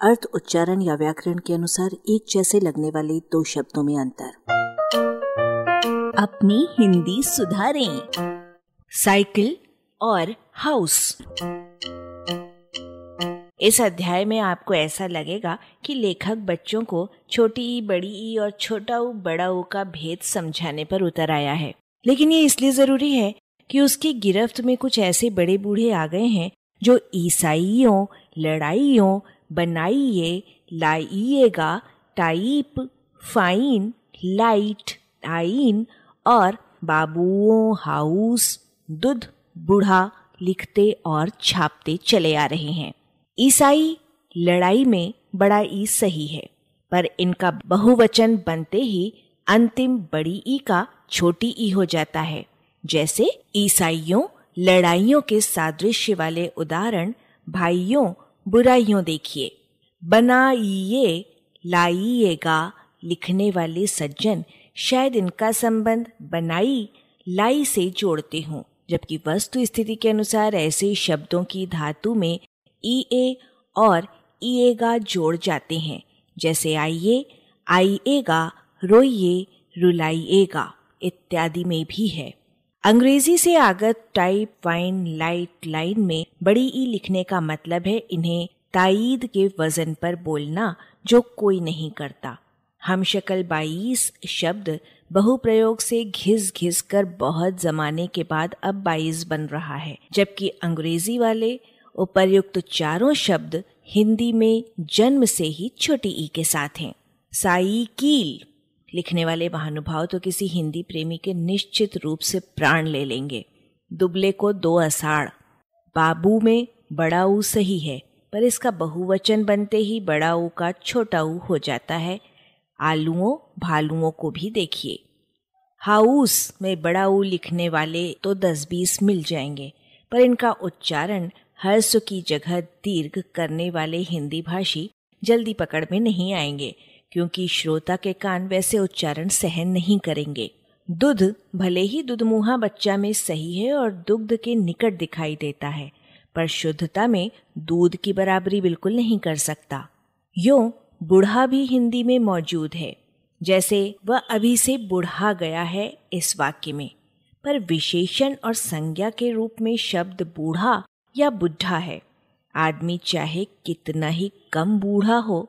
अर्थ उच्चारण या व्याकरण के अनुसार एक जैसे लगने वाले दो शब्दों में अंतर। अपनी हिंदी सुधारें। साइकिल और हाउस। इस अध्याय में आपको ऐसा लगेगा कि लेखक बच्चों को छोटी ई बड़ी ई और छोटा ऊ बड़ा ऊ का भेद समझाने पर उतर आया है। लेकिन ये इसलिए ज़रूरी है कि उसकी गिरफ्त में कुछ ऐसे बड़े बूढ़े आ गए हैं जो ईसाइयों, लड़ाइयों बनाइए, लाइएगा टाइप फाइन लाइट आइन और बाबुओं हाउस दुध, बूढ़ा लिखते और छापते चले आ रहे हैं। ईसाई लड़ाई में बड़ा ई सही है, पर इनका बहुवचन बनते ही अंतिम बड़ी ई का छोटी ई हो जाता है। जैसे ईसाइयों लड़ाइयों के सादृश्य वाले उदाहरण, भाइयों बुराइयों देखिए। बनाइए, लाइएगा लिखने वाले सज्जन। शायद इनका संबंध बनाई, लाई से जोड़ते हों। जबकि वस्तु स्थिति के अनुसार ऐसे शब्दों की धातु में ई ए और ईएगा जोड़ जाते हैं। जैसे आइए, आइएगा, रोइए, रुलाइएगा, इत्यादि में भी है। अंग्रेज़ी से आगत टाइप वाइन लाइट लाइन में बड़ी ई लिखने का मतलब है इन्हें ताईद के वज़न पर बोलना, जो कोई नहीं करता। हम शक्ल बाईस शब्द बहुप्रयोग से घिस घिस कर बहुत जमाने के बाद अब बाईस बन रहा है, जबकि अंग्रेज़ी वाले उपर्युक्त चारों शब्द हिंदी में जन्म से ही छोटी ई के साथ हैं। साइकिल लिखने वाले महानुभाव तो किसी हिंदी प्रेमी के निश्चित रूप से प्राण ले लेंगे। दुबले को दो अषाढ़। बाबू में बड़ा ऊ सही है, पर इसका बहुवचन बनते ही बड़ा ऊ का छोटा ऊ हो जाता है। आलुओं, भालुओं को भी देखिए। हाउस में बड़ा ऊ लिखने वाले तो दस बीस मिल जाएँगे, पर इनका उच्चारण हर्ष की जगह दीर्घ करने वाले हिंदी भाषी जल्दी पकड़ में नहीं आएँगे। क्योंकि श्रोता के कान वैसे उच्चारण सहन नहीं करेंगे। दुध भले ही दुधमुहा बच्चा में सही है और दुग्ध के निकट दिखाई देता है, पर शुद्धता में दूध की बराबरी बिल्कुल नहीं कर सकता। यो बूढ़ा भी हिंदी में मौजूद है, जैसे वह अभी से बुढ़ा गया है इस वाक्य में, पर विशेषण और संज्ञा के रूप में शब्द बूढ़ा या बुढ़ा है। आदमी चाहे कितना ही कम बूढ़ा हो